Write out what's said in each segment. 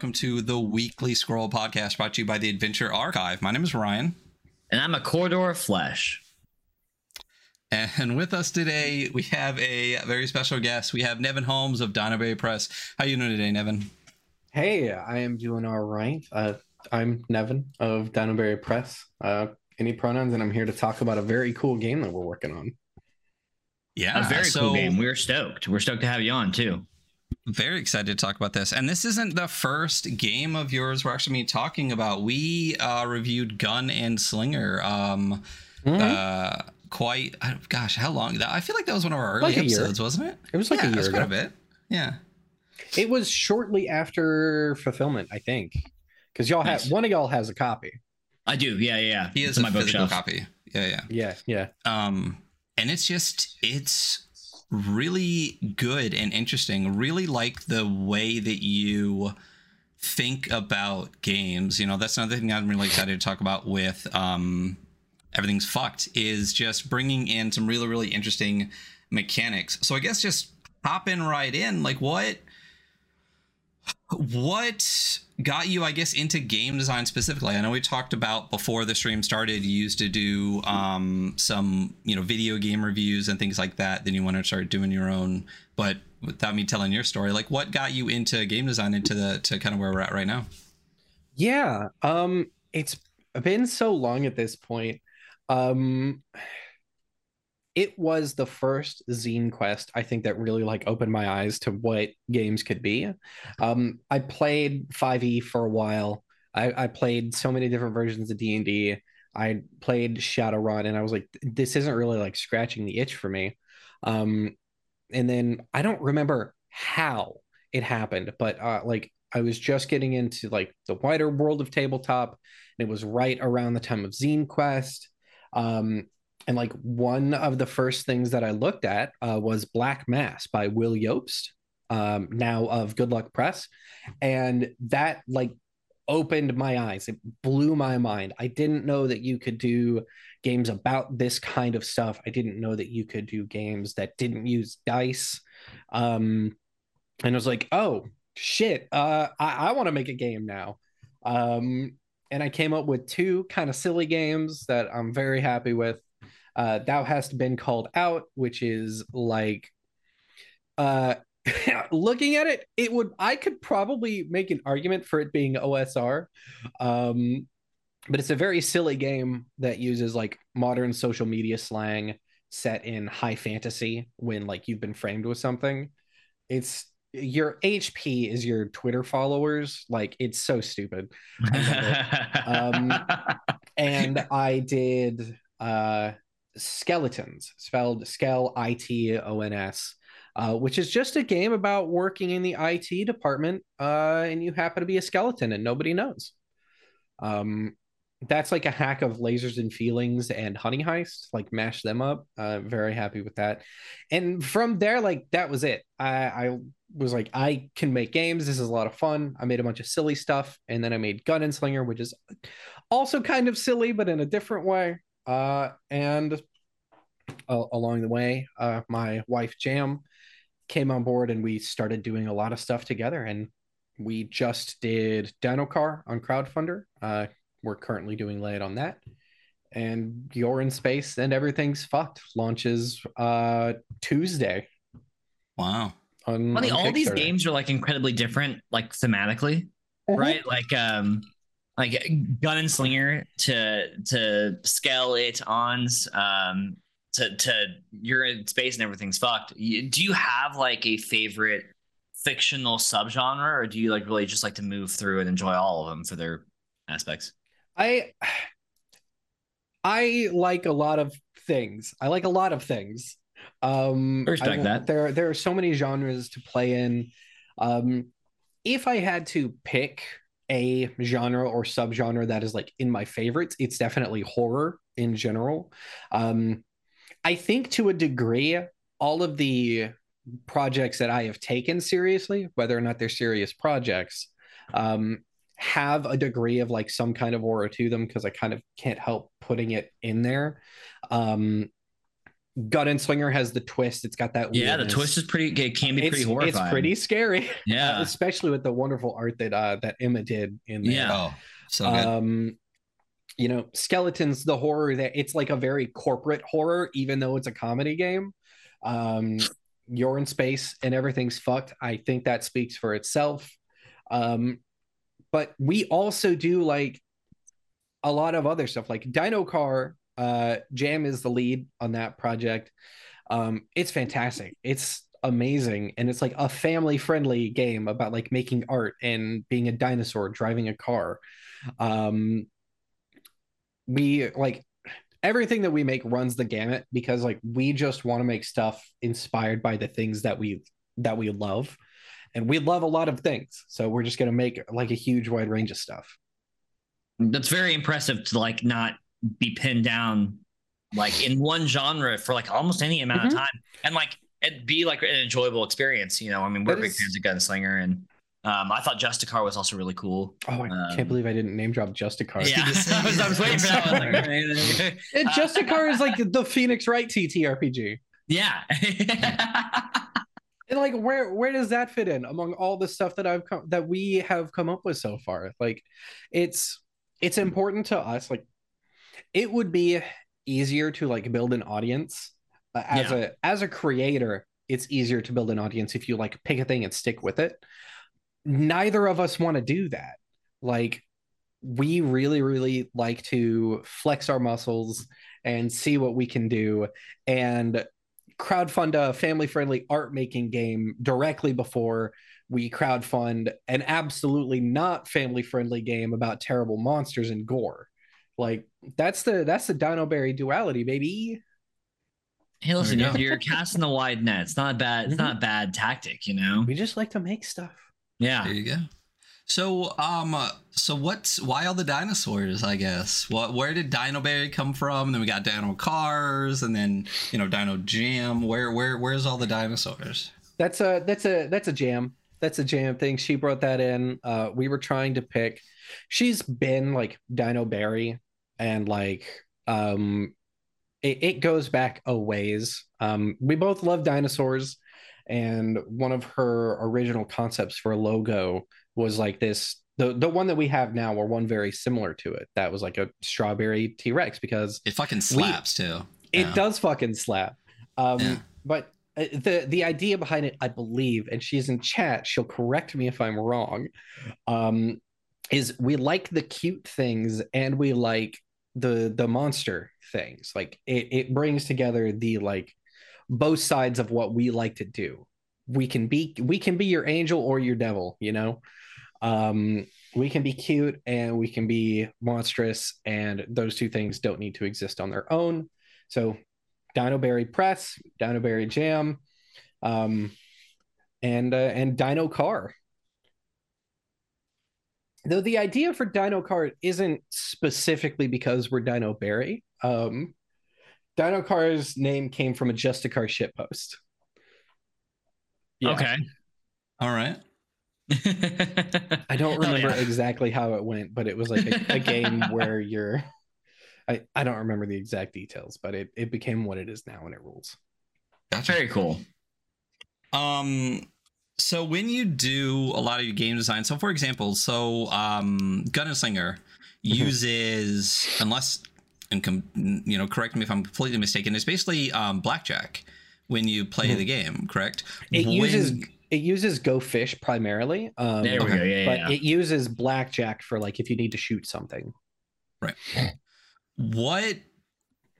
Hello, and welcome to the Weekly Scroll podcast brought to you by the Adventure Archive. My name is Ryan. And I'm a corridor of flesh. And with us today, we have a very special guest. We have Nevyn Holmes of Dinoberry Press. How you doing today, Nevyn? Hey, I am doing all right. Uh, I'm Nevyn of Dinoberry Press. Uh, any pronouns, and I'm here to talk about a very cool game that we're working on. Yeah, a very so, cool game. We're stoked. We're stoked to have you on too. Very excited to talk about this. And this isn't the first game of yours we're actually talking about. We uh, reviewed Gun and Slinger. Um, mm-hmm. uh, quite, gosh, how long? That I feel like that was one of our early like episodes, year. wasn't it? It was like yeah, a year ago. Quite a bit. Yeah. It was shortly after fulfillment, I think, because y'all nice. have one of y'all has a copy. I do. Yeah, yeah. He has my physical bookshelf. copy. Yeah, yeah, yeah, yeah. Um, and it's just it's really good and interesting. Really like the way that you think about games. You know, that's another thing I'm really excited to talk about with um, Everything's Fucked is just bringing in some really, really interesting mechanics. So I guess just hopping right in, like what what got you i guess into game design specifically? I know we talked about before the stream started you used to do um, some you know video game reviews and things like that then you want to start doing your own. But without me telling your story like what got you into game design into the to kind of where we're at right now? Yeah um it's been so long at this point. Um it was the first zine quest i think that really like opened my eyes to what games could be. Um, i played 5e for a while. I, I played so many different versions of d&d i played shadowrun and i was like this isn't really like scratching the itch for me. Um, and then i don't remember how it happened but uh, like i was just getting into like the wider world of tabletop and it was right around the time of zine quest. Um, and like one of the first things that I looked at uh, was Black Mass by Will Jobst, um, now of Good Luck Press, and that like opened my eyes. It blew my mind. I didn't know that you could do games about this kind of stuff. I didn't know that you could do games that didn't use dice. Um, and I was like, oh shit, uh, I, I want to make a game now. Um, and I came up with two kind of silly games that I'm very happy with uh, thou hast been called out, which is like uh looking at it, it would I could probably make an argument for it being OSR. Um, but it's a very silly game that uses like modern social media slang set in high fantasy when like you've been framed with something. It's your HP is your Twitter followers. Like it's so stupid. um, and I did uh Skeletons, spelled Skell I T O N S, uh, which is just a game about working in the IT department uh, and you happen to be a skeleton and nobody knows. Um, that's like a hack of lasers and feelings and honey heist, like mash them up. Uh, very happy with that. And from there, like that was it. I, I was like, I can make games. This is a lot of fun. I made a bunch of silly stuff, and then I made Gun and Slinger, which is also kind of silly, but in a different way. Uh, and uh, along the way, uh, my wife Jam came on board, and we started doing a lot of stuff together. And we just did Dino Car on Crowdfunder. Uh, we're currently doing Lay It on that. And You're in Space and Everything's Fucked launches uh, Tuesday. Wow. On, Funny, on all these games are like incredibly different, like thematically, mm-hmm. right? Like, um, like gun and slinger to to scale it on um to to you're in space and everything's fucked. Do you have like a favorite fictional subgenre or do you like really just like to move through and enjoy all of them for their aspects? I i like a lot of things. I like a lot of things. Um I respect I, that. There there are so many genres to play in. Um if i had to pick a genre or subgenre that is like in my favorites, it's definitely horror in general. Um, I think to a degree, all of the projects that I have taken seriously, whether or not they're serious projects, um, have a degree of like some kind of aura to them because I kind of can't help putting it in there. Um, Gunslinger has the twist. It's got that. Yeah, the twist is pretty. It can be it's, pretty horrifying. It's pretty scary. Yeah, especially with the wonderful art that uh, that Emma did in there. Yeah. Oh, so good. Um, you know, skeletons. The horror that it's like a very corporate horror, even though it's a comedy game. Um, you're in space and everything's fucked. I think that speaks for itself. Um, but we also do like a lot of other stuff, like Dino Car. Uh, Jam is the lead on that project. Um, it's fantastic. It's amazing, and it's like a family-friendly game about like making art and being a dinosaur driving a car. Um, we like everything that we make runs the gamut because like we just want to make stuff inspired by the things that we that we love. And we love a lot of things. So we're just going to make like a huge wide range of stuff. That's very impressive to like not be pinned down like in one genre for like almost any amount mm-hmm. of time. And like it be like an enjoyable experience you know? I mean we're that big is... fans of gunslinger and um, I thought Justicar was also really cool. Oh, I um, can't believe I didn't name drop Justicar. Yeah, I, was, I was waiting for that one. and Justicar is like the Phoenix Wright TTRPG. Yeah. and like, where where does that fit in among all the stuff that I've come that we have come up with so far? Like, it's it's important to us. Like, it would be easier to like build an audience uh, as yeah. a as a creator. It's easier to build an audience if you like pick a thing and stick with it neither of us want to do that. Like, we really, really like to flex our muscles and see what we can do and crowdfund a family friendly art making game directly before we crowdfund an absolutely not family friendly game about terrible monsters and gore. Like that's the that's the Dinoberry duality, baby. Hey, listen, you're casting the wide net, it's not bad. It's mm-hmm. not a bad tactic, you know. We just like to make stuff. Yeah. There you go. So, um, so what's why all the dinosaurs? I guess what where did Dinoberry come from? And then we got Dino Cars, and then you know Dino Jam. Where where where's all the dinosaurs? That's a that's a that's a jam. That's a jam thing. She brought that in. Uh, we were trying to pick. She's been like Dinoberry, and like um, it, it goes back a ways. Um, we both love dinosaurs and one of her original concepts for a logo was like this the the one that we have now or one very similar to it that was like a strawberry t-rex because it fucking slaps we, too it yeah. does fucking slap um yeah. but uh, the the idea behind it i believe and she's in chat she'll correct me if i'm wrong um is we like the cute things and we like the the monster things like it, it brings together the like both sides of what we like to do. We can be we can be your angel or your devil, you know. Um, we can be cute and we can be monstrous, and those two things don't need to exist on their own. So, Dinoberry Press, Dinoberry Jam, um, and uh, and Dino Car. Though the idea for Dino Car isn't specifically because we're Dinoberry. Um, Dino Car's name came from a Justicar shitpost. Yeah. Okay. All right. I don't remember yeah. exactly how it went, but it was like a, a game where you're. I, I don't remember the exact details, but it, it became what it is now and it rules. That's very cool. Um, so when you do a lot of your game design, so for example, so um, Gunslinger mm-hmm. uses unless and com- you know, correct me if I'm completely mistaken. It's basically um, blackjack when you play mm-hmm. the game. Correct? It when... uses it uses Go Fish primarily. Um, there we okay. go. Yeah, but yeah. it uses blackjack for like if you need to shoot something. Right. what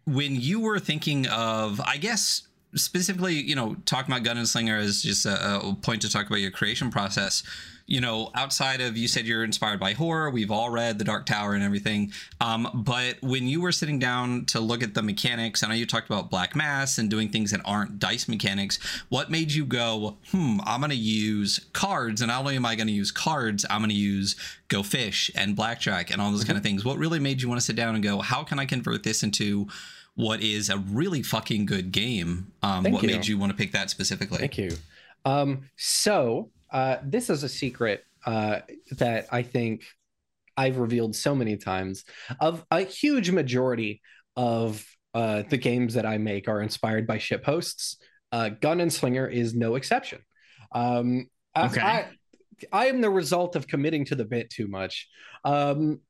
when you were thinking of, I guess specifically, you know, talking about Gunslinger is just a, a point to talk about your creation process you know, outside of you said you're inspired by horror, we've all read The Dark Tower and everything. Um, but when you were sitting down to look at the mechanics, I know you talked about Black Mass and doing things that aren't dice mechanics. What made you go, hmm, I'm going to use cards, and not only am I going to use cards, I'm going to use Go Fish and Blackjack and all those mm-hmm. kind of things. What really made you want to sit down and go, how can I convert this into what is a really fucking good game? Um, what you. made you want to pick that specifically? Thank you. Um, so uh, this is a secret uh, that I think I've revealed so many times of a huge majority of uh, the games that I make are inspired by ship hosts. Uh, Gun and Slinger is no exception. Um, okay. I, I am the result of committing to the bit too much. Um,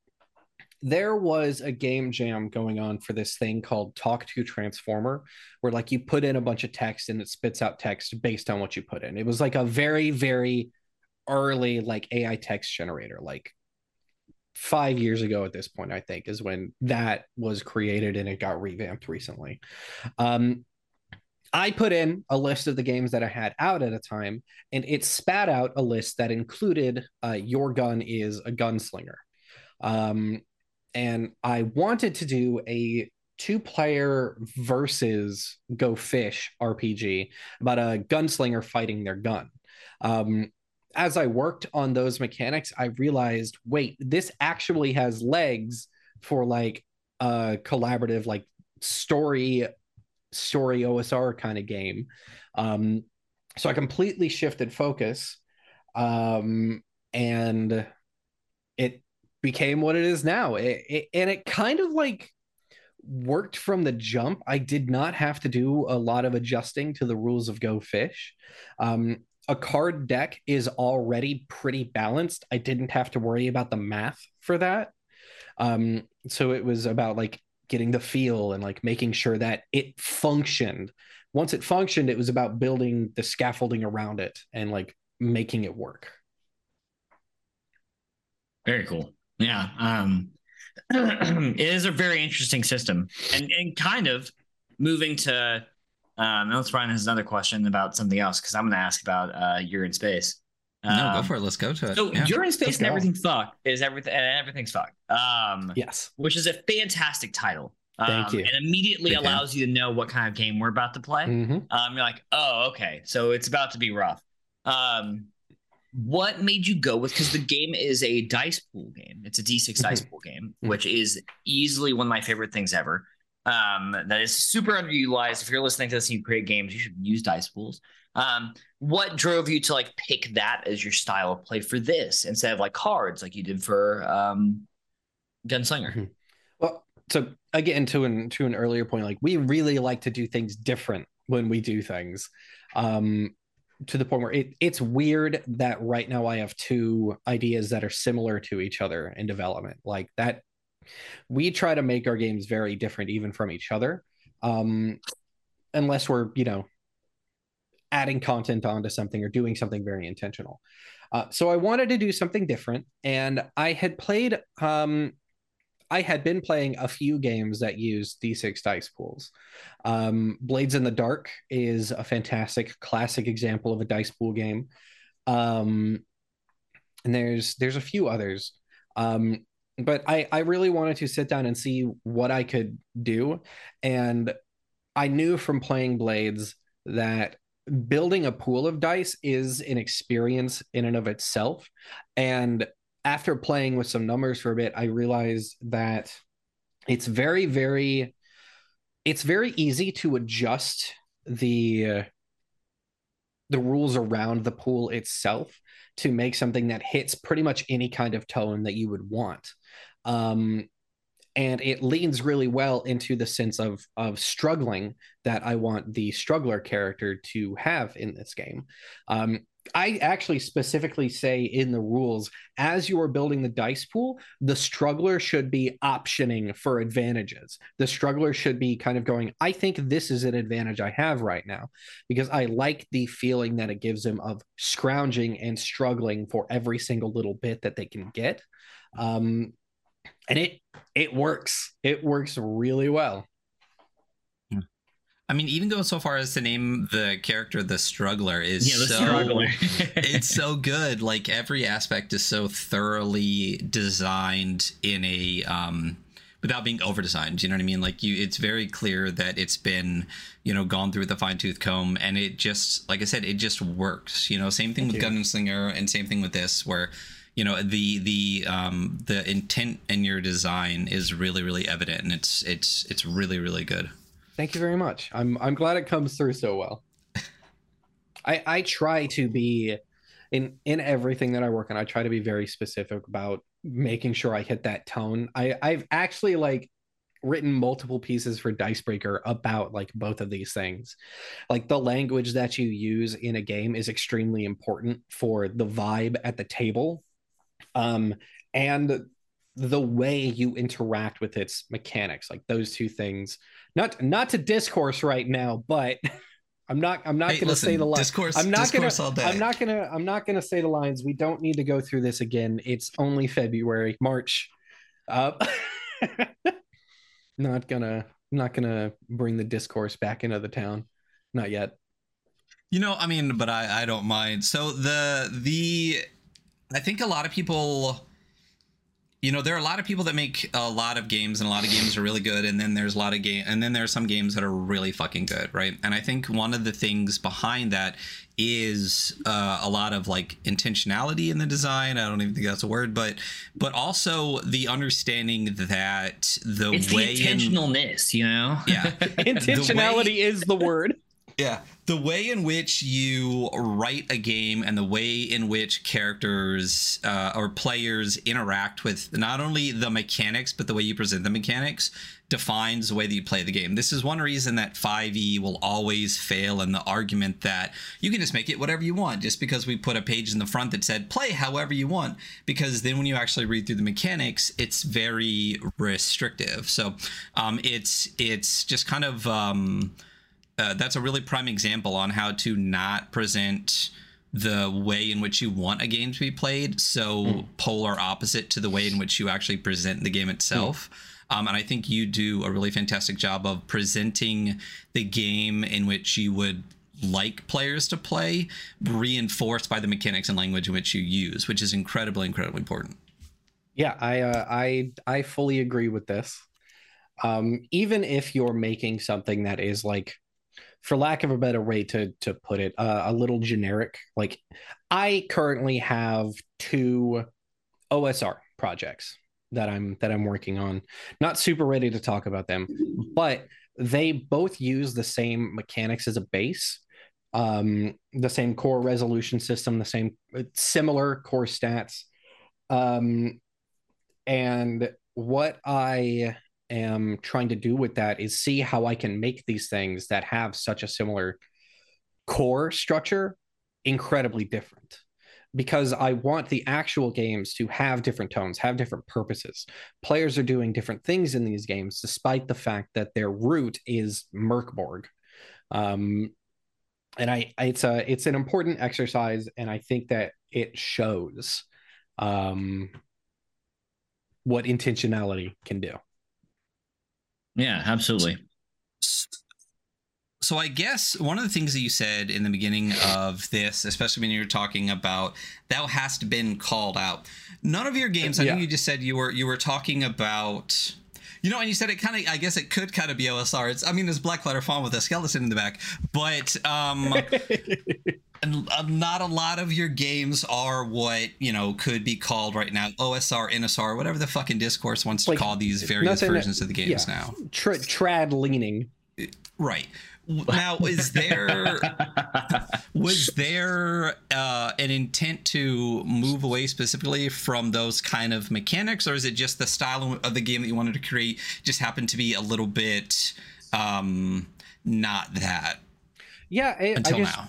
there was a game jam going on for this thing called Talk to Transformer, where like you put in a bunch of text and it spits out text based on what you put in. It was like a very, very early like AI text generator, like five years ago at this point, I think, is when that was created and it got revamped recently. Um, I put in a list of the games that I had out at a time, and it spat out a list that included uh, Your Gun is a Gunslinger. Um, and I wanted to do a two player versus Go Fish RPG about a gunslinger fighting their gun. Um, as I worked on those mechanics, I realized wait, this actually has legs for like a collaborative, like story, story OSR kind of game. Um, so I completely shifted focus. Um, and it became what it is now. It, it, and it kind of like worked from the jump. I did not have to do a lot of adjusting to the rules of Go Fish. Um, a card deck is already pretty balanced. I didn't have to worry about the math for that. Um, so it was about like getting the feel and like making sure that it functioned. Once it functioned, it was about building the scaffolding around it and like making it work. Very cool. Yeah. Um, it is a very interesting system and, and kind of moving to um, let's Ryan has another question about something else because I'm going to ask about uh, you're in space. Um, no, go um, for it. Let's go to it. So yeah. you're in space and everything's fucked is everything and everything's fucked. Um, yes, which is a fantastic title. Thank um, you. And immediately allows you to know what kind of game we're about to play. Mm-hmm. Um, you're like, oh, okay, so it's about to be rough. Um, what made you go with because the game is a dice pool game it's a d6 mm-hmm. dice pool game mm-hmm. which is easily one of my favorite things ever um, that is super underutilized if you're listening to this and you create games you should use dice pools um, what drove you to like pick that as your style of play for this instead of like cards like you did for um, gunslinger mm-hmm. well so again to an to an earlier point like we really like to do things different when we do things um to the point where it, it's weird that right now I have two ideas that are similar to each other in development. Like that, we try to make our games very different even from each other, um, unless we're you know adding content onto something or doing something very intentional. Uh, so I wanted to do something different, and I had played um, I had been playing a few games that use D6 dice pools. Um, Blades in the Dark is a fantastic classic example of a dice pool game. Um, and there's there's a few others. Um, but I, I really wanted to sit down and see what I could do. And I knew from playing Blades that building a pool of dice is an experience in and of itself. And after playing with some numbers for a bit, I realized that it's very, very, it's very easy to adjust the the rules around the pool itself to make something that hits pretty much any kind of tone that you would want. Um, and it leans really well into the sense of of struggling that I want the struggler character to have in this game. Um, I actually specifically say in the rules, as you are building the dice pool, the struggler should be optioning for advantages. The struggler should be kind of going, I think this is an advantage I have right now, because I like the feeling that it gives them of scrounging and struggling for every single little bit that they can get. Um, and it it works. It works really well. I mean, even go so far as to name the character the struggler is yeah, the so struggler. it's so good. Like every aspect is so thoroughly designed in a um without being over designed. You know what I mean? Like you it's very clear that it's been, you know, gone through with a fine tooth comb and it just like I said, it just works. You know, same thing Thank with. Gunslinger and same thing with this where you know the the um the intent in your design is really really evident and it's it's it's really really good Thank you very much. I'm I'm glad it comes through so well. I I try to be in in everything that I work on. I try to be very specific about making sure I hit that tone. I I've actually like written multiple pieces for Dicebreaker about like both of these things. Like the language that you use in a game is extremely important for the vibe at the table. Um, and the way you interact with its mechanics, like those two things. Not not to discourse right now, but I'm not. I'm not hey, going to say the lines. Discourse. I'm not going to. I'm not going to. I'm not going to say the lines. We don't need to go through this again. It's only February, March. Uh, not gonna. Not gonna bring the discourse back into the town. Not yet. You know, I mean, but I I don't mind. So the the I think a lot of people you know there are a lot of people that make a lot of games and a lot of games are really good and then there's a lot of game and then there's some games that are really fucking good right? And i think one of the things behind that is uh, a lot of like intentionality in the design. I don't even think that's a word but but also the understanding that the it's way the intentionalness in, you know? Yeah. Intentionality way, is the word yeah, the way in which you write a game and the way in which characters uh, or players interact with not only the mechanics but the way you present the mechanics defines the way that you play the game. This is one reason that 5e will always fail in the argument that you can just make it whatever you want just because we put a page in the front that said play however you want because then when you actually read through the mechanics it's very restrictive. So um, it's it's just kind of um, uh, that's a really prime example on how to not present the way in which you want a game to be played so mm. polar opposite to the way in which you actually present the game itself mm. um, and i think you do a really fantastic job of presenting the game in which you would like players to play reinforced by the mechanics and language in which you use which is incredibly incredibly important yeah i uh, i i fully agree with this um, even if you're making something that is like for lack of a better way to to put it, uh, a little generic. Like I currently have two OSR projects that I'm that I'm working on. Not super ready to talk about them, but they both use the same mechanics as a base. Um, the same core resolution system, the same similar core stats. Um, and what I am trying to do with that is see how I can make these things that have such a similar core structure incredibly different because I want the actual games to have different tones, have different purposes. Players are doing different things in these games, despite the fact that their root is Mörk Borg. Um, and I, it's a, it's an important exercise, and I think that it shows um, what intentionality can do. Yeah, absolutely. So I guess one of the things that you said in the beginning of this, especially when you were talking about thou hast been called out. None of your games, I yeah. think you just said you were you were talking about you know, and you said it kind of, I guess it could kind of be OSR. It's, I mean, there's black letter font with a skeleton in the back, but um, uh, not a lot of your games are what you know could be called right now OSR, NSR, whatever the fucking discourse wants to call these various versions that, of the games yeah, now. Tra- trad leaning, right? Now, is there was there uh, an intent to move away specifically from those kind of mechanics, or is it just the style of the game that you wanted to create just happened to be a little bit um, not that? Yeah, it, until just, now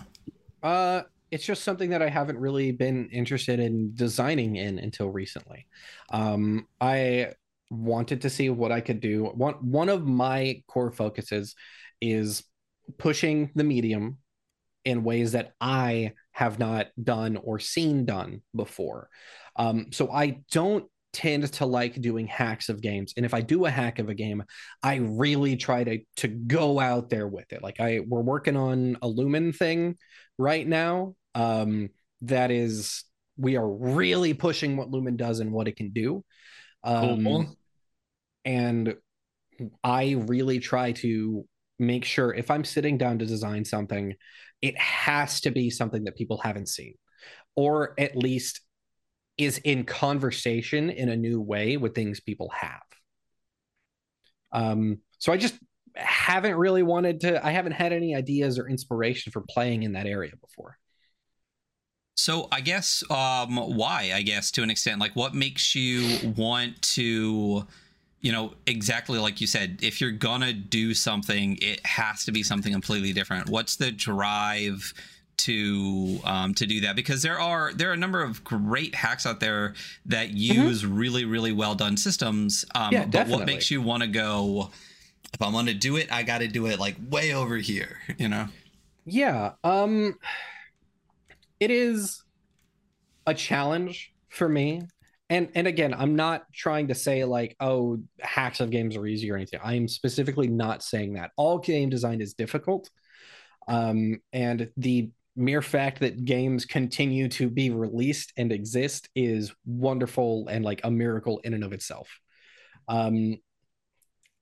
uh, it's just something that I haven't really been interested in designing in until recently. Um, I wanted to see what I could do. One one of my core focuses is pushing the medium in ways that I have not done or seen done before. Um, so I don't tend to like doing hacks of games and if i do a hack of a game i really try to to go out there with it like i we're working on a lumen thing right now um that is we are really pushing what lumen does and what it can do um cool. and i really try to make sure if i'm sitting down to design something it has to be something that people haven't seen or at least is in conversation in a new way with things people have. Um, so I just haven't really wanted to, I haven't had any ideas or inspiration for playing in that area before. So I guess um, why? I guess to an extent, like what makes you want to you know, exactly like you said, if you're gonna do something, it has to be something completely different. What's the drive to um, to do that? Because there are there are a number of great hacks out there that mm-hmm. use mm-hmm. really really well done systems. Um, yeah, but definitely. what makes you want to go? If I'm gonna do it, I got to do it like way over here. You know? Yeah. Um. It is a challenge for me and and again i'm not trying to say like oh hacks of games are easy or anything. I'm specifically not saying that. All game design is difficult. Um, and the mere fact that games continue to be released and exist is wonderful and like a miracle in and of itself. Um,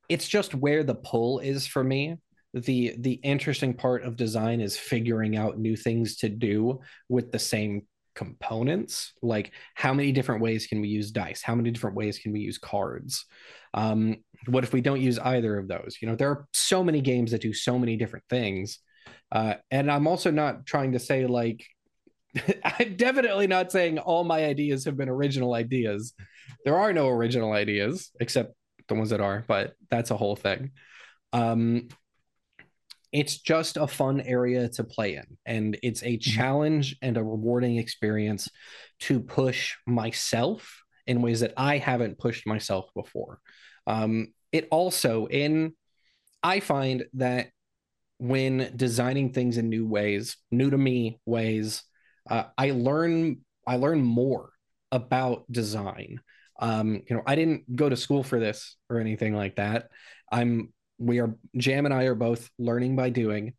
it's just where the pull is for me. The the interesting part of design is figuring out new things to do with the same components like how many different ways can we use dice? How many different ways can we use cards? Um, what if we don't use either of those? You know there are so many games that do so many different things. Uh, and i'm also not trying to say like i'm definitely not saying all my ideas have been original ideas. There are no original ideas except the ones that are but that's a whole thing. Um, it's just a fun area to play in and it's a mm-hmm. challenge and a rewarding experience to push myself in ways that i haven't pushed myself before. Um, it also in i find that when designing things in new ways new to me ways uh, i learn i learn more about design. Um, you know i didn't go to school for this or anything like that. I'm we are Jam and I are both learning by doing.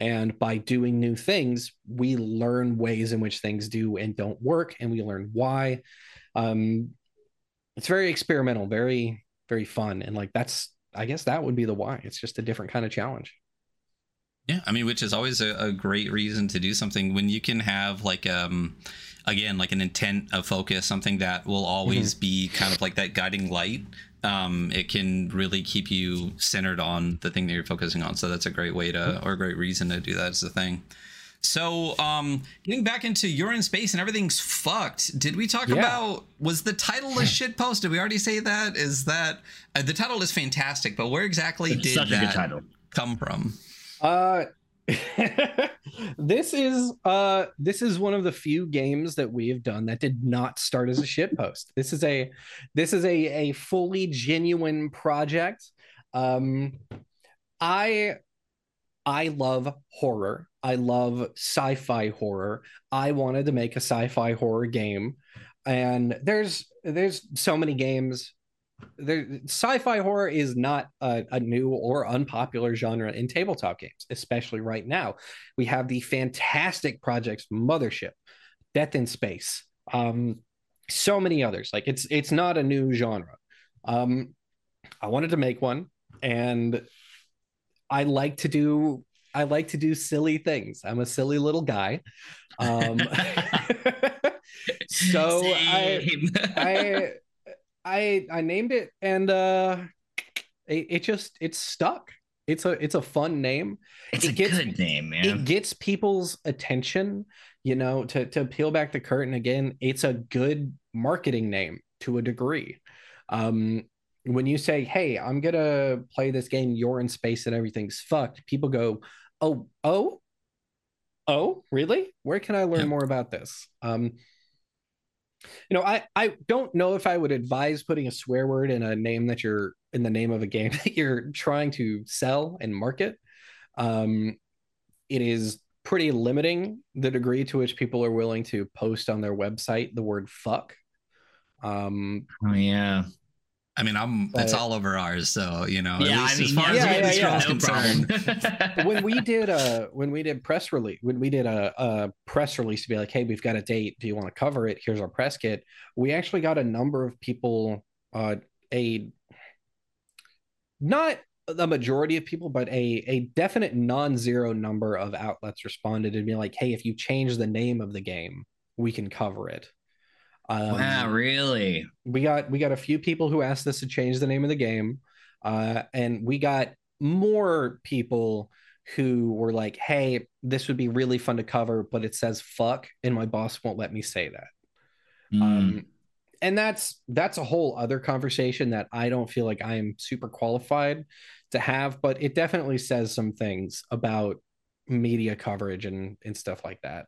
And by doing new things, we learn ways in which things do and don't work, and we learn why. Um, it's very experimental, very, very fun. And like that's I guess that would be the why. It's just a different kind of challenge. Yeah, I mean, which is always a, a great reason to do something when you can have like um again like an intent of focus, something that will always mm-hmm. be kind of like that guiding light um, it can really keep you centered on the thing that you're focusing on. So that's a great way to, or a great reason to do that as a thing. So, um, getting back into you're in space and everything's fucked. Did we talk yeah. about was the title a shit post? Did we already say that? Is that uh, the title is fantastic, but where exactly it's did that come from? Uh, this is uh this is one of the few games that we have done that did not start as a shit post. This is a this is a a fully genuine project. Um I I love horror. I love sci-fi horror. I wanted to make a sci-fi horror game and there's there's so many games there sci-fi horror is not a, a, new or unpopular genre in tabletop games especially right now. We have the fantastic projects mothership death in space um so many others. Like it's it's not a new genre. Um i wanted to make one and i like to do i like to do silly things. I'm a silly little guy. Um so Same. i i I I named it and uh it, it just it's stuck. It's a it's a fun name. It's it a gets, good name, man. It gets people's attention, you know, to to peel back the curtain again, it's a good marketing name to a degree. Um when you say, "Hey, I'm going to play this game, you're in space and everything's fucked." People go, "Oh, oh, oh, really? Where can I learn yeah. more about this?" Um you know, I I don't know if I would advise putting a swear word in a name that you're in the name of a game that you're trying to sell and market. Um, it is pretty limiting the degree to which people are willing to post on their website the word fuck. Um, oh yeah. I mean, I'm but, it's all over ours, so you know. Yeah, I mean, as far yeah, as yeah, yeah, no concerned. when we did a when we did press release, when we did a, a press release to be like, hey, we've got a date. Do you want to cover it? Here's our press kit. We actually got a number of people, uh, a not the majority of people, but a a definite non-zero number of outlets responded and be like, hey, if you change the name of the game, we can cover it. Um, wow, really? We got we got a few people who asked us to change the name of the game, uh, and we got more people who were like, "Hey, this would be really fun to cover, but it says fuck, and my boss won't let me say that." Mm. Um, and that's that's a whole other conversation that I don't feel like I am super qualified to have, but it definitely says some things about media coverage and and stuff like that.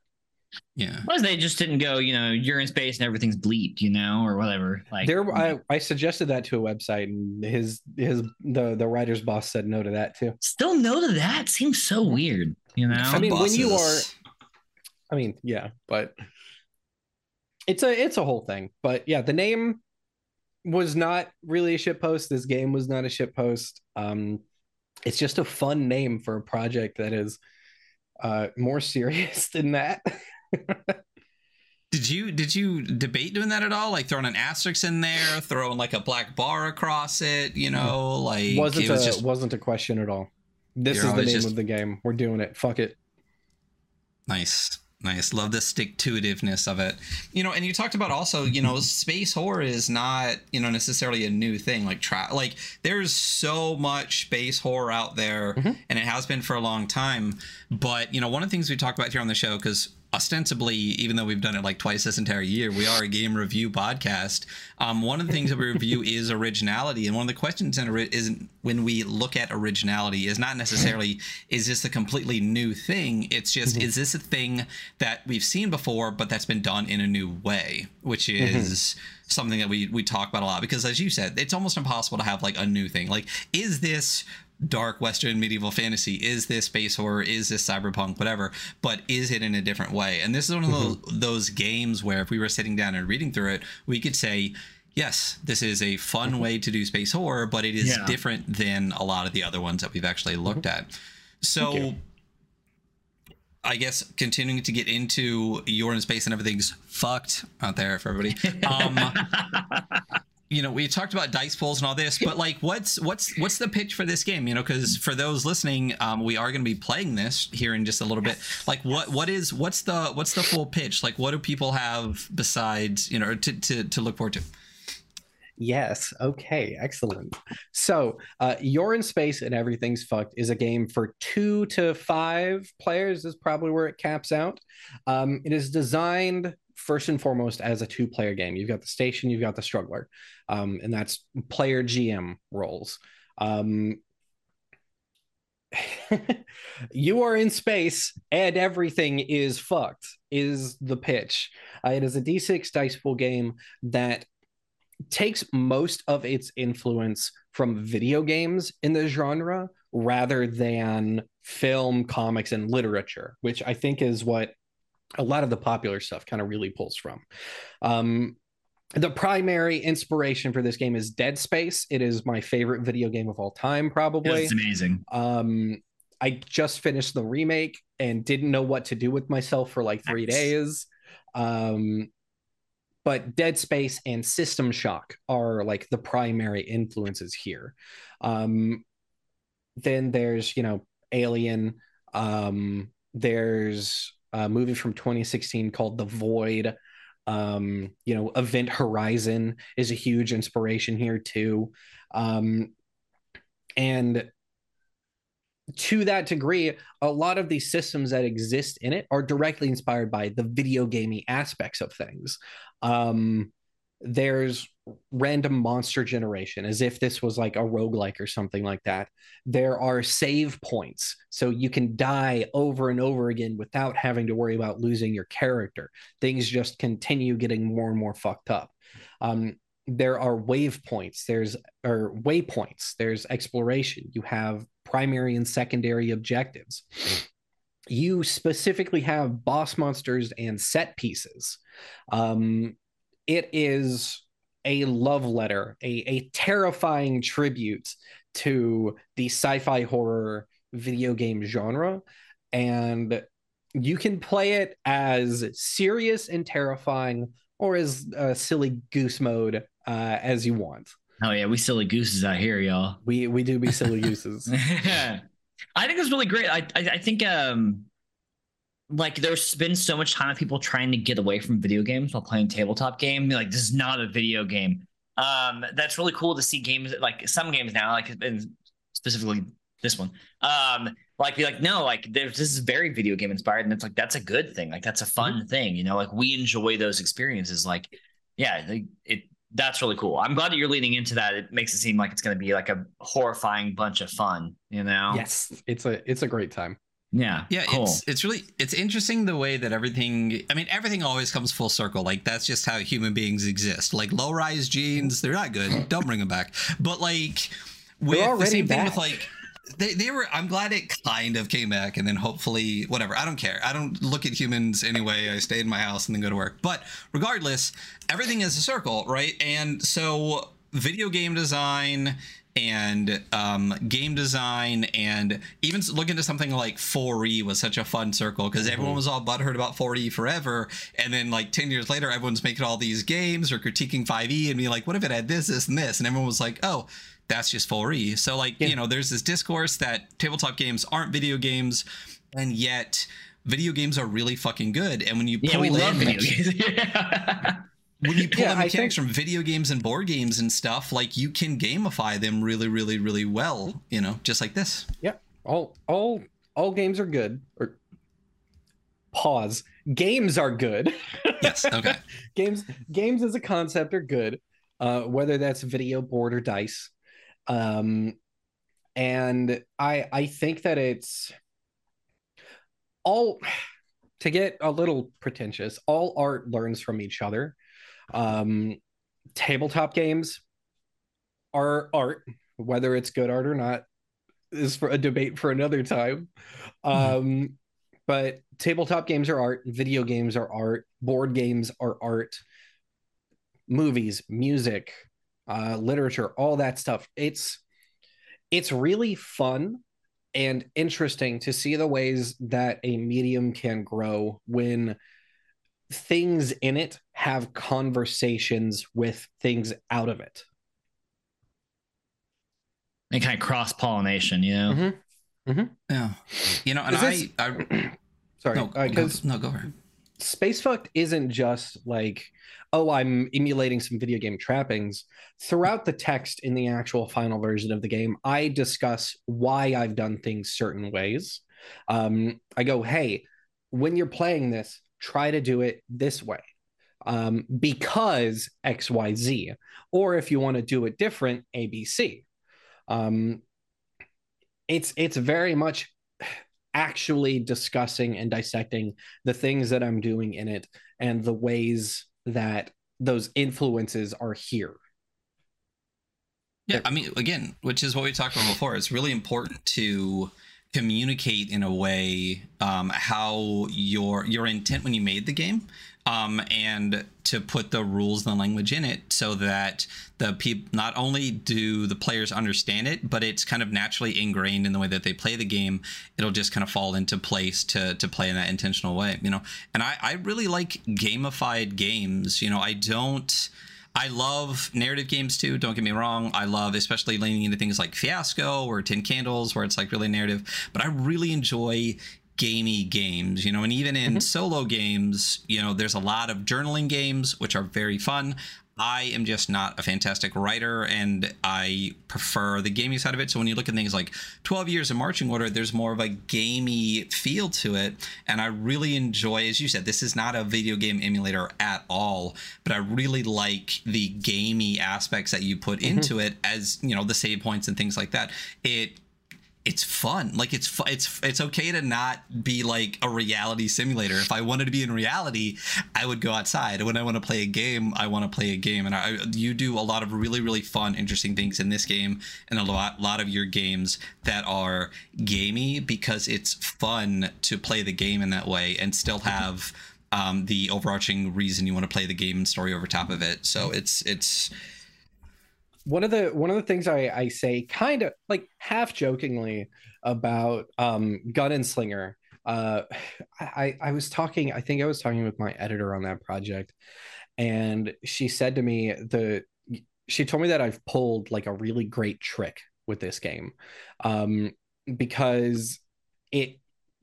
Yeah. Was they just didn't go, you know, you're in space and everything's bleep, you know, or whatever. Like there, I, I suggested that to a website, and his his the the writer's boss said no to that too. Still no to that seems so weird, you know. I mean, when you are, I mean, yeah, but it's a it's a whole thing. But yeah, the name was not really a shit post. This game was not a shit post. Um, it's just a fun name for a project that is uh more serious than that. Did you did you debate doing that at all? Like throwing an asterisk in there, throwing like a black bar across it, you know, like wasn't was a just... wasn't a question at all. This is the name just... of the game. We're doing it. Fuck it. Nice. Nice. Love the stick to itiveness of it. You know, and you talked about also, you know, space horror is not, you know, necessarily a new thing. Like tra- like there's so much space horror out there mm-hmm. and it has been for a long time. But, you know, one of the things we talk about here on the show, because ostensibly, even though we've done it like twice this entire year, we are a game review podcast. Um, one of the things that we review is originality, and one of the questions in is when we look at originality is not necessarily is this a completely new thing. It's just mm-hmm. is this a thing that we've seen before, but that's been done in a new way, which mm-hmm. is. Mm-hmm something that we we talk about a lot because as you said it's almost impossible to have like a new thing like is this dark western medieval fantasy is this space horror is this cyberpunk whatever but is it in a different way and this is one of those, mm-hmm. those games where if we were sitting down and reading through it we could say yes this is a fun mm-hmm. way to do space horror but it is yeah. different than a lot of the other ones that we've actually looked mm-hmm. at so I guess continuing to get into you're in space and everything's fucked out there for everybody. Um, you know we talked about dice pools and all this but like what's what's what's the pitch for this game you know because for those listening um, we are going to be playing this here in just a little bit like what what is what's the what's the full pitch like what do people have besides you know to to, to look forward to Yes. Okay. Excellent. So, uh, You're in Space and Everything's Fucked is a game for two to five players, is probably where it caps out. Um, it is designed first and foremost as a two player game. You've got the station, you've got the struggler, um, and that's player GM roles. Um, you are in space and everything is fucked is the pitch uh, it is a d6 dice pool game that takes most of its influence from video games in the genre rather than film comics and literature which i think is what a lot of the popular stuff kind of really pulls from. Um, the primary inspiration for this game is Dead Space. It is my favorite video game of all time, probably. It's amazing. Um, I just finished the remake and didn't know what to do with myself for like three days. Um, but Dead Space and System Shock are like the primary influences here. Um, then there's, you know, Alien. Um, there's a movie from 2016 called The Void. Um, you know, Event Horizon is a huge inspiration here too. Um, and to that degree, a lot of these systems that exist in it are directly inspired by the video gaming aspects of things. Um, there's random monster generation as if this was like a roguelike or something like that. There are save points, so you can die over and over again without having to worry about losing your character. Things just continue getting more and more fucked up. Um, there are wave points, there's or waypoints, there's exploration. You have primary and secondary objectives. You specifically have boss monsters and set pieces. Um, it is a love letter, a, a terrifying tribute to the sci-fi horror video game genre. And you can play it as serious and terrifying or as uh, silly goose mode uh, as you want. Oh yeah, we silly gooses out here, y'all. We we do be silly gooses. I think it's really great. I, I I think um like there's been so much time of people trying to get away from video games while playing tabletop game. Like this is not a video game. Um, that's really cool to see games like some games now, like specifically this one. Um, like be like, no, like this is very video game inspired, and it's like that's a good thing. Like that's a fun mm-hmm. thing, you know. Like we enjoy those experiences. Like yeah, it that's really cool. I'm glad that you're leading into that. It makes it seem like it's going to be like a horrifying bunch of fun, you know? Yes, it's a it's a great time. Yeah. Yeah, cool. it's it's really it's interesting the way that everything I mean everything always comes full circle. Like that's just how human beings exist. Like low rise genes, they're not good. Don't bring them back. But like with the same back. thing with like they, they were i'm glad it kind of came back and then hopefully whatever i don't care i don't look at humans anyway i stay in my house and then go to work but regardless everything is a circle right and so video game design and um, game design and even look into something like 4e was such a fun circle because mm-hmm. everyone was all butthurt about 4e forever. And then like 10 years later everyone's making all these games or critiquing 5e and being like what if it had this this and this? And everyone was like oh that's just 4e so like yeah. you know there's this discourse that tabletop games aren't video games and yet video games are really fucking good. And when you yeah we love video games when you pull yeah, mechanics think... from video games and board games and stuff, like you can gamify them really, really, really well. You know, just like this. Yeah, all all all games are good. Or pause. Games are good. yes. Okay. games games as a concept are good, uh, whether that's video, board, or dice. Um, and I I think that it's all to get a little pretentious. All art learns from each other um, tabletop games are art, whether it's good art or not, is for a debate for another time. Mm-hmm. Um, but tabletop games are art, video games are art, board games are art, movies, music, uh, literature, all that stuff. It's it's really fun and interesting to see the ways that a medium can grow when things in it have conversations with things out of it. And kind of cross pollination, you know? Mm-hmm. Mm-hmm. Yeah. You know, and this, I, I, sorry, because no, uh, no, go ahead. Space Fucked isn't just like, oh, I'm emulating some video game trappings. Throughout the text in the actual final version of the game, I discuss why I've done things certain ways. Um, I go, hey, when you're playing this, try to do it this way um, because XYZ. Or if you want to do it different, ABC. Um, it's it's very much actually discussing and dissecting the things that I'm doing in it and the ways that those influences are here. Yeah, I mean, again, which is what we talked about before. It's really important to communicate in a way um, how your your intent when you made the game um, and to put the rules and the language in it so that the people not only do the players understand it but it's kind of naturally ingrained in the way that they play the game. It'll just kind of fall into place to to play in that intentional way you know? And i i really like gamified games you know? I don't I love narrative games too. Don't get me wrong. I love especially leaning into things like Fiasco or Ten Candles, where it's like really narrative. But I really enjoy gamey games, you know, and even in mm-hmm. solo games, you know, there's a lot of journaling games which are very fun. I am just not a fantastic writer and I prefer the gaming side of it. So when you look at things like 12 Years of Marching Order, there's more of a gamey feel to it. And I really enjoy, as you said, this is not a video game emulator at all, but I really like the gamey aspects that you put mm-hmm. into it as, you know, the save points and things like that. It it's fun. Like it's it's it's okay to not be like a reality simulator. If I wanted to be in reality, I would go outside. When I want to play a game, I want to play a game. And I, you do a lot of really really fun, interesting things in this game, and a lot lot of your games that are gamey because it's fun to play the game in that way and still have um, the overarching reason you want to play the game and story over top of it. So it's it's one of the one of the things I, I say kind of like half jokingly about um, Gun and Slinger. Uh, I I was talking. I think I was talking with my editor on that project, and she said to me the she told me that I've pulled like a really great trick with this game, um, because it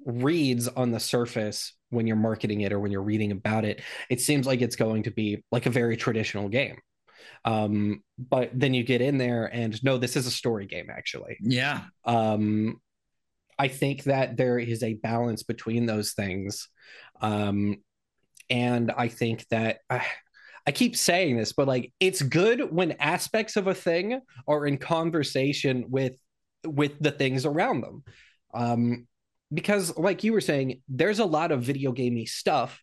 reads on the surface when you're marketing it or when you're reading about it. It seems like it's going to be like a very traditional game um, but then you get in there and no, this is a story game actually. Yeah. Um, I think that there is a balance between those things. Um, and I think that I, I keep saying this, but like it's good when aspects of a thing are in conversation with with the things around them. Um, because like you were saying, there's a lot of video gamey stuff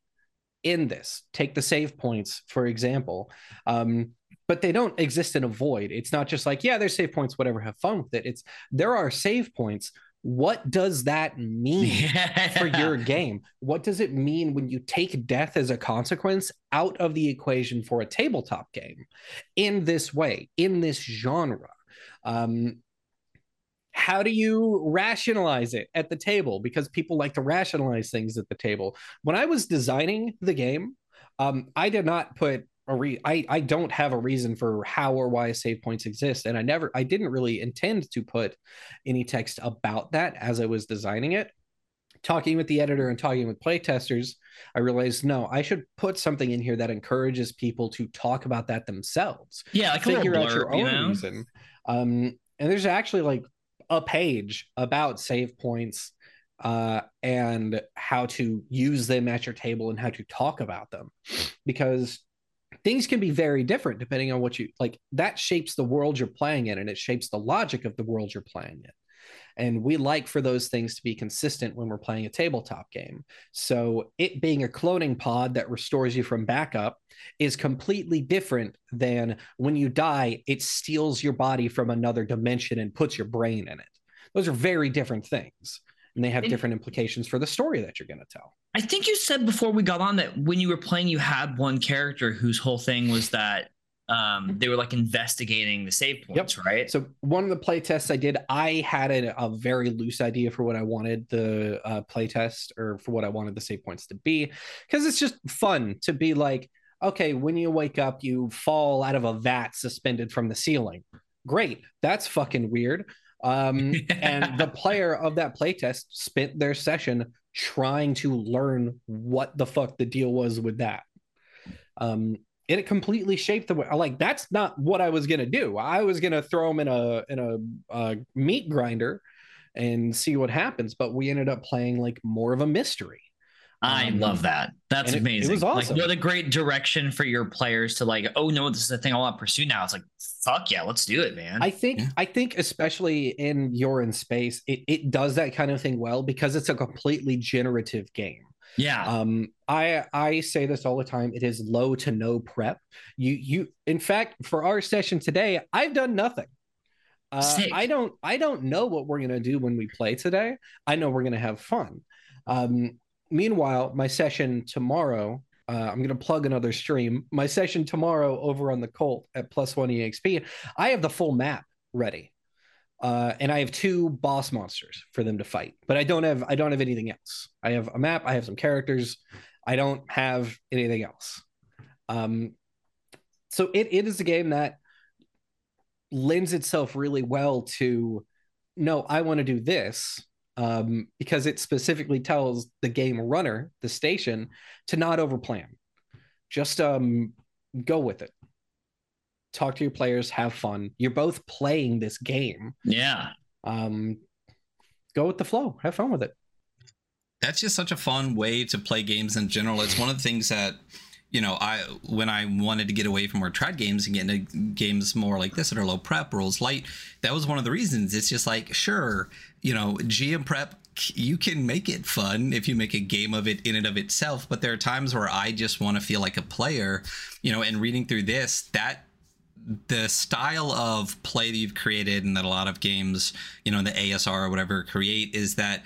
in this. Take the save points, for example. Um, but they don't exist in a void. It's not just like, yeah, there's save points, whatever, have fun with it. It's there are save points. What does that mean for your game? What does it mean when you take death as a consequence out of the equation for a tabletop game in this way, in this genre? Um, how do you rationalize it at the table because people like to rationalize things at the table when i was designing the game um, i did not put a re I, I don't have a reason for how or why save points exist and i never i didn't really intend to put any text about that as i was designing it. Talking with the editor and talking with playtesters i realized no i should put something in here that encourages people to talk about that themselves. Yeah like figure blurb, out your own you know? reason. Um, and there's actually like a page about save points uh, and how to use them at your table and how to talk about them. Because things can be very different depending on what you like that shapes the world you're playing in and it shapes the logic of the world you're playing in and we like for those things to be consistent when we're playing a tabletop game. So it being a cloning pod that restores you from backup is completely different than when you die, it steals your body from another dimension and puts your brain in it. Those are very different things. And they have different implications for the story that you're going to tell. I think you said before we got on that when you were playing, you had one character whose whole thing was that um, they were like investigating the save points, yep. right? So one of the play tests I did, I had a, a very loose idea for what I wanted the uh, play test or for what I wanted the save points to be, because it's just fun to be like, okay, when you wake up, you fall out of a vat suspended from the ceiling. Great, that's fucking weird. Um, and the player of that playtest spent their session trying to learn what the fuck the deal was with that. Um, and it completely shaped the way like that's not what I was gonna do. I was gonna throw them in a in a, a meat grinder and see what happens, but we ended up playing like more of a mystery. I um, love that. That's amazing. It was awesome. Like, what a great direction for your players to like, oh no, this is the thing I want to pursue now. It's like, fuck yeah, let's do it, man. I think yeah. I think especially in You're in Space, it, it does that kind of thing well because it's a completely generative game. Yeah. Um, I I say this all the time. It is low to no prep. You you in fact for our session today, I've done nothing. Uh, I don't I don't know what we're gonna do when we play today. I know we're gonna have fun. Um, meanwhile, my session tomorrow. Uh, I'm going to plug another stream. My session tomorrow over on the Colt at plus one EXP. I have the full map ready. Uh, and I have two boss monsters for them to fight, but I don't have I don't have anything else. I have a map, I have some characters, I don't have anything else. Um, so it, it is a game that lends itself really well to no, I want to do this um, because it specifically tells the game runner, the station, to not overplan. Just um, go with it talk to your players, have fun. You're both playing this game. Yeah. Um, go with the flow, have fun with it. That's just such a fun way to play games in general. It's one of the things that you know, I when I wanted to get away from more trad games and get into games more like this that are low prep, rules light, that was one of the reasons. It's just like, sure, you know, GM prep, you can make it fun if you make a game of it in and of itself. But there are times where I just want to feel like a player, you know, and reading through this, that the style of play that you've created and that a lot of games, you know, the OSR or whatever create is that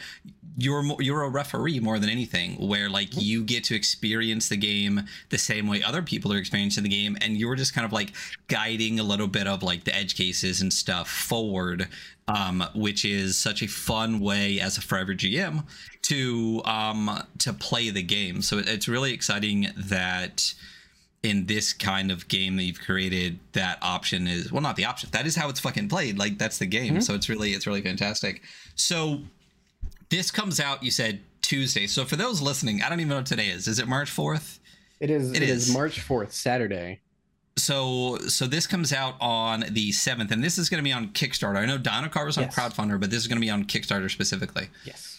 you're you're a referee more than anything where like mm-hmm. you get to experience the game the same way other people are experiencing the game and you're just kind of like guiding a little bit of like the edge cases and stuff forward um, which is such a fun way as a forever gm to um, to play the game so it's really exciting that in this kind of game that you've created, that option is well, not the option. That is how it's fucking played. Like that's the game. Mm-hmm. So it's really it's really fantastic. So this comes out. You said Tuesday. So for those listening, I don't even know what today is. Is it March fourth? It is. It, it is. is March fourth, Saturday. So so this comes out on the seventh, and this is going to be on Kickstarter. I know Dino Car was on yes. crowdfunder, but this is going to be on Kickstarter specifically. Yes.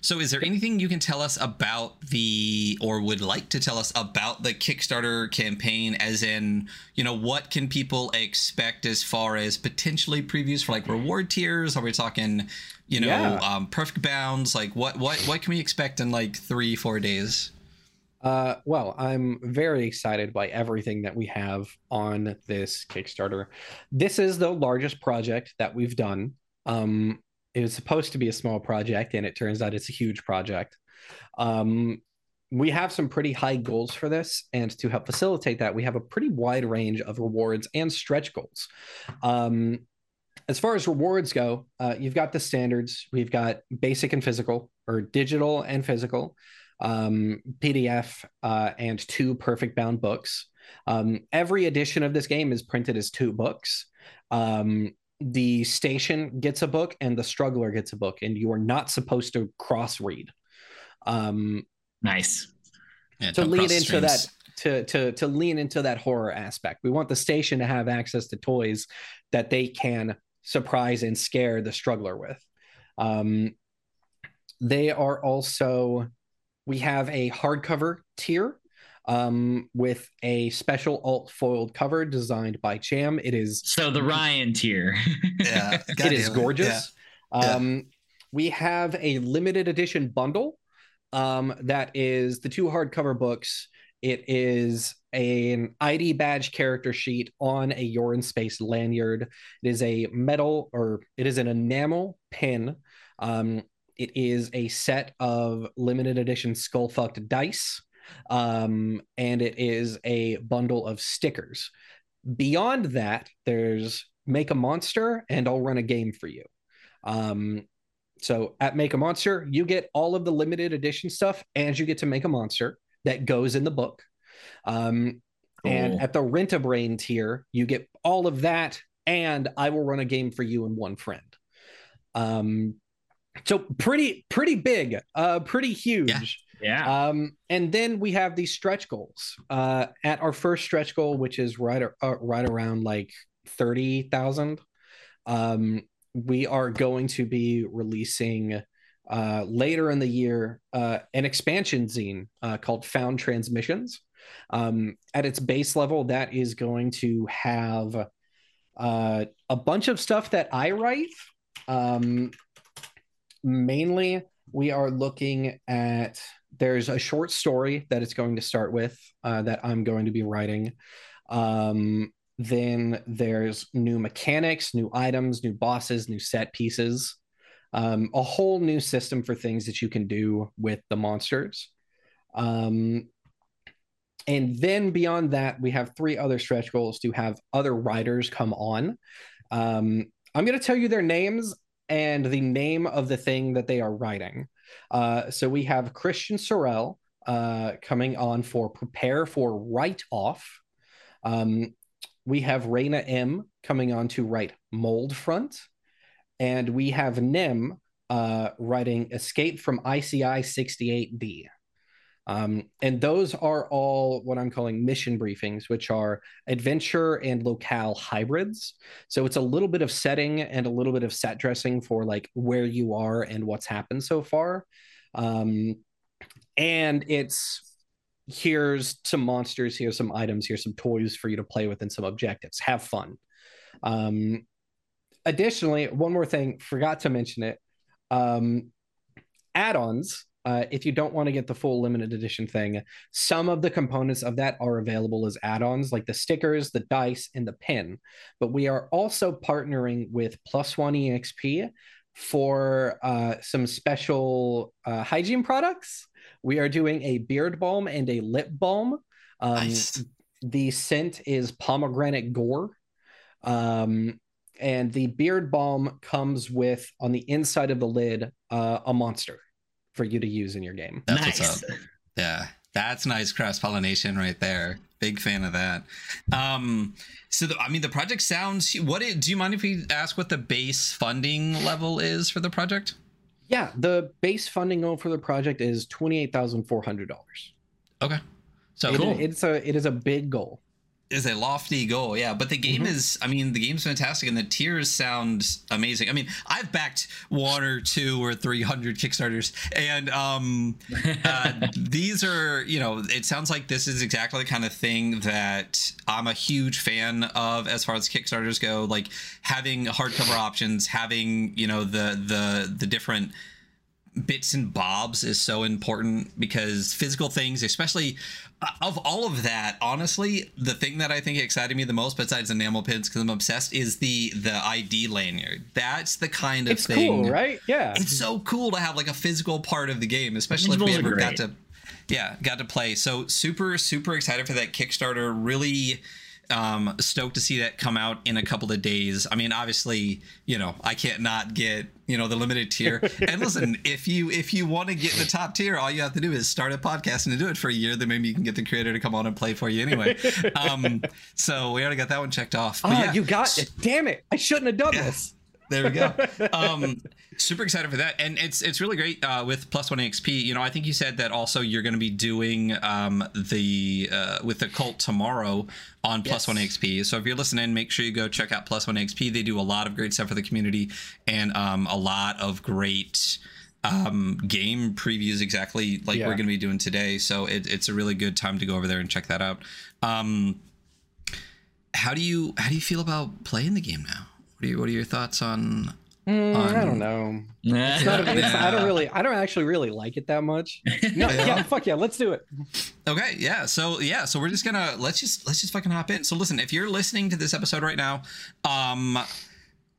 So, is there anything you can tell us about the, or would like to tell us about the Kickstarter campaign? As in, you know, what can people expect as far as potentially previews for like reward tiers? Are we talking, you know, yeah. um, perfect bounds? Like, what what what can we expect in like three four days? Uh, well, I'm very excited by everything that we have on this Kickstarter. This is the largest project that we've done. Um, it was supposed to be a small project, and it turns out it's a huge project. Um, we have some pretty high goals for this, and to help facilitate that, we have a pretty wide range of rewards and stretch goals. Um, as far as rewards go, uh, you've got the standards. We've got basic and physical, or digital and physical um, PDF, uh, and two perfect bound books. Um, every edition of this game is printed as two books. Um, the station gets a book and the struggler gets a book, and you are not supposed to cross read. Um, nice. Yeah, to lean into streams. that to to to lean into that horror aspect. We want the station to have access to toys that they can surprise and scare the struggler with. Um, they are also we have a hardcover tier um, with a special alt foiled cover designed by Jam. It is so the Ryan tier. yeah, it is gorgeous. Yeah. Um, yeah. We have a limited edition bundle um, that is the two hardcover books. It is an ID badge character sheet on a You're in Space lanyard. It is a metal or it is an enamel pin. Um, it is a set of limited edition skull fucked dice, um, and it is a bundle of stickers. Beyond that, there's make a monster, and I'll run a game for you. Um, so at Make a Monster, you get all of the limited edition stuff, and you get to make a monster that goes in the book. Um, cool. And at the Rent a Brain tier, you get all of that, and I will run a game for you and one friend. Um, so pretty pretty big uh pretty huge yeah. Yeah. Um, and then we have these stretch goals. Uh, at our first stretch goal, which is right uh, right around like thirty thousand, um, we are going to be releasing uh, later in the year uh, an expansion zine uh, called Found Transmissions. Um, at its base level, that is going to have uh, a bunch of stuff that I write. Um, mainly we are looking at there's a short story that it's going to start with uh, that i'm going to be writing. Um, then there's new mechanics new items new bosses new set pieces um, a whole new system for things that you can do with the monsters. Um, and then beyond that we have three other stretch goals to have other writers come on. Um, i'm going to tell you their names and the name of the thing that they are writing. Uh, so we have Christian Sorrell uh, coming on for Prepare for Write Off. Um, we have Raina M coming on to write Mold Front. And we have Nim uh, writing Escape from ICI 68D. Um, and those are all what I'm calling mission briefings, which are adventure and locale hybrids. So it's a little bit of setting and a little bit of set dressing for like where you are and what's happened so far. Um, and it's here's some monsters, here's some items, here's some toys for you to play with and some objectives. Have fun. Um, additionally, one more thing, forgot to mention it. Um, add-ons uh, if you don't want to get the full limited edition thing, some of the components of that are available as add ons, like the stickers, the dice, and the pin. But we are also partnering with Plus One EXP for uh, some special uh, hygiene products. We are doing a beard balm and a lip balm. Um, nice. The scent is pomegranate gore. Um, and the beard balm comes with on the inside of the lid uh, a monster for you to use in your game. That's nice. what's up. Yeah, that's nice cross pollination right there. Big fan of that. Um, so the, I mean, the project sounds. What it, do you mind if we ask what the base funding level is for the project? Yeah, the base funding goal for the project is twenty eight thousand four hundred dollars. Okay, so it, cool. it's a it is a big goal. Is a lofty goal yeah but the game mm-hmm. is i mean the game's fantastic and the tiers sound amazing i mean i've backed one or two or 300 kickstarters and um uh, these are you know it sounds like this is exactly the kind of thing that i'm a huge fan of as far as kickstarters go like having hardcover options having you know the the the different bits and bobs is so important because physical things, especially uh, of all of that, honestly, the thing that I think excited me the most, besides enamel pins, because I'm obsessed, is the the ID lanyard. That's the kind of it's thing. cool, right? Yeah, it's so cool to have like a physical part of the game, especially if we ever got to, yeah, got to play. So super super excited for that Kickstarter. Really um, stoked to see that come out in a couple of days. I mean, obviously, you know, I can't not get you know the limited tier. and listen, if you if you want to get the top tier, all you have to do is start a podcast and do it for a year. Then maybe you can get the creator to come on and play for you anyway. Um, so we already got that one checked off. oh, yeah. you got it! Damn it! I shouldn't have done yeah. this. There we go. Um, super excited for that, and it's it's really great uh, with plus one XP. You know, I think you said that also you're going to be doing um, the uh, with the cult tomorrow on plus yes. one XP. So if you're listening, make sure you go check out plus one XP. They do a lot of great stuff for the community and um, a lot of great um, game previews, exactly like yeah. we're going to be doing today. So it, it's a really good time to go over there and check that out. Um, how do you how do you feel about playing the game now? What are, you, what are your thoughts on? Mm, on... I don't know. It's not a, it's, I don't really. I don't actually really like it that much. No, yeah. yeah, fuck yeah, let's do it. Okay, yeah. So yeah, so we're just gonna let's just let's just fucking hop in. So listen, if you're listening to this episode right now, um,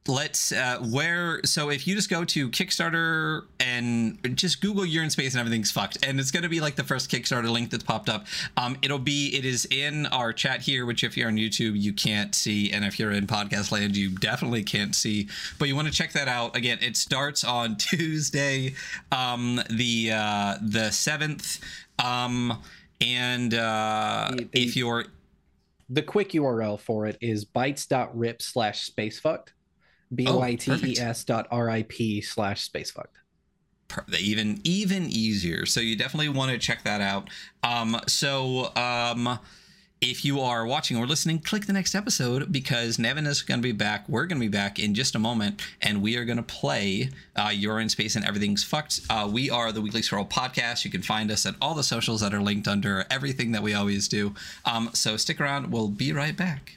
let's uh, where so if you just go to kickstarter and just google in space and everything's fucked. And it's going to be like the first kickstarter link that's popped up. Um it'll be it is in our chat here which if you're on youtube you can't see. And if you're in podcast land you definitely can't see. But you want to check that out. Again it starts on tuesday um the uh the 7th um and uh the, the, if you're the quick url for it is bytes.rip slash spacefucked B-Y-T-E-S dot R-I-P slash spacefucked even even easier so you definitely want to check that out um so um if you are watching or listening, click the next episode because Nevyn is going to be back. We're going to be back in just a moment, and we are going to play uh, You're in Space and Everything's Fucked. Uh, we are the Weekly Scroll podcast. You can find us at all the socials that are linked under everything that we always do. Um, so stick around. We'll be right back.